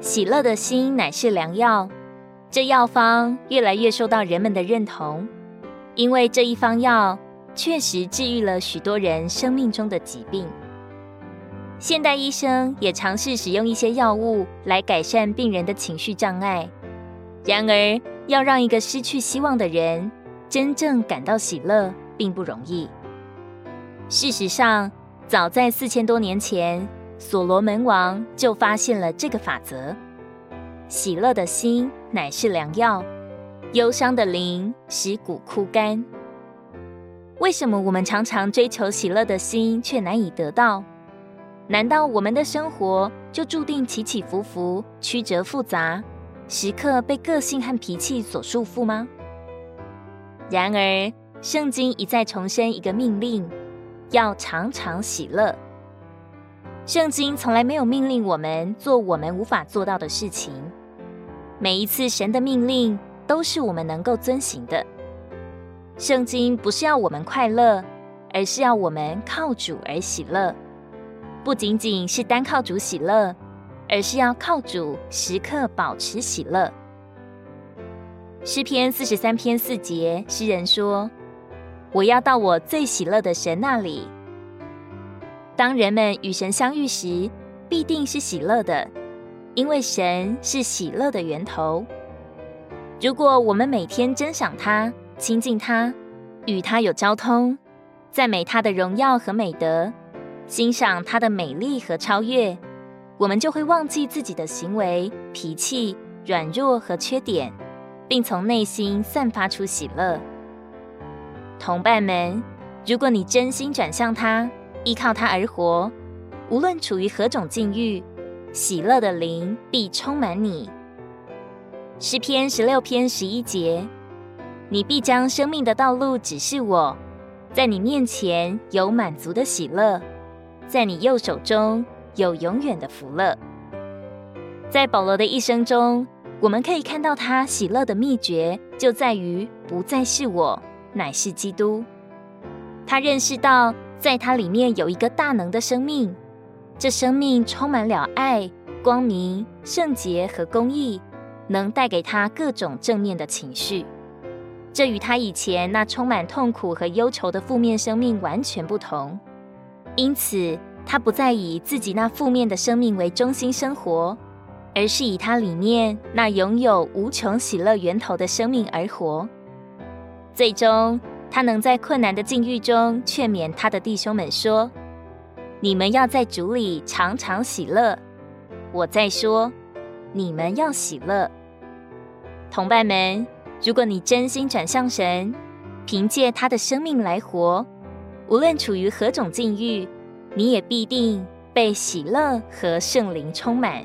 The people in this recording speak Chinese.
喜乐的心乃是良药，这药方越来越受到人们的认同，因为这一方药确实治愈了许多人生命中的疾病。现代医生也尝试使用一些药物来改善病人的情绪障碍。然而，要让一个失去希望的人真正感到喜乐，并不容易。事实上，早在四千多年前，所罗门王就发现了这个法则：喜乐的心乃是良药，忧伤的灵使骨枯干。为什么我们常常追求喜乐的心，却难以得到？难道我们的生活就注定起起伏伏、曲折复杂，时刻被个性和脾气所束缚吗？然而，圣经一再重申一个命令：要常常喜乐。圣经从来没有命令我们做我们无法做到的事情。每一次神的命令都是我们能够遵行的。圣经不是要我们快乐，而是要我们靠主而喜乐。不仅仅是单靠主喜乐，而是要靠主时刻保持喜乐。诗篇四十三篇四节，诗人说：“我要到我最喜乐的神那里。”当人们与神相遇时，必定是喜乐的，因为神是喜乐的源头。如果我们每天珍赏他、亲近他、与他有交通、赞美他的荣耀和美德、欣赏他的美丽和超越，我们就会忘记自己的行为、脾气、软弱和缺点，并从内心散发出喜乐。同伴们，如果你真心转向他，依靠他而活，无论处于何种境遇，喜乐的灵必充满你。诗篇十六篇十一节，你必将生命的道路指示我，在你面前有满足的喜乐，在你右手中有永远的福乐。在保罗的一生中，我们可以看到他喜乐的秘诀就在于不再是我，乃是基督。他认识到。在它里面有一个大能的生命，这生命充满了爱、光明、圣洁和公义，能带给他各种正面的情绪。这与他以前那充满痛苦和忧愁的负面生命完全不同。因此，他不再以自己那负面的生命为中心生活，而是以他里面那拥有无穷喜乐源头的生命而活。最终，他能在困难的境遇中劝勉他的弟兄们说：“你们要在主里常常喜乐。”我在说：“你们要喜乐。”同伴们，如果你真心转向神，凭借他的生命来活，无论处于何种境遇，你也必定被喜乐和圣灵充满。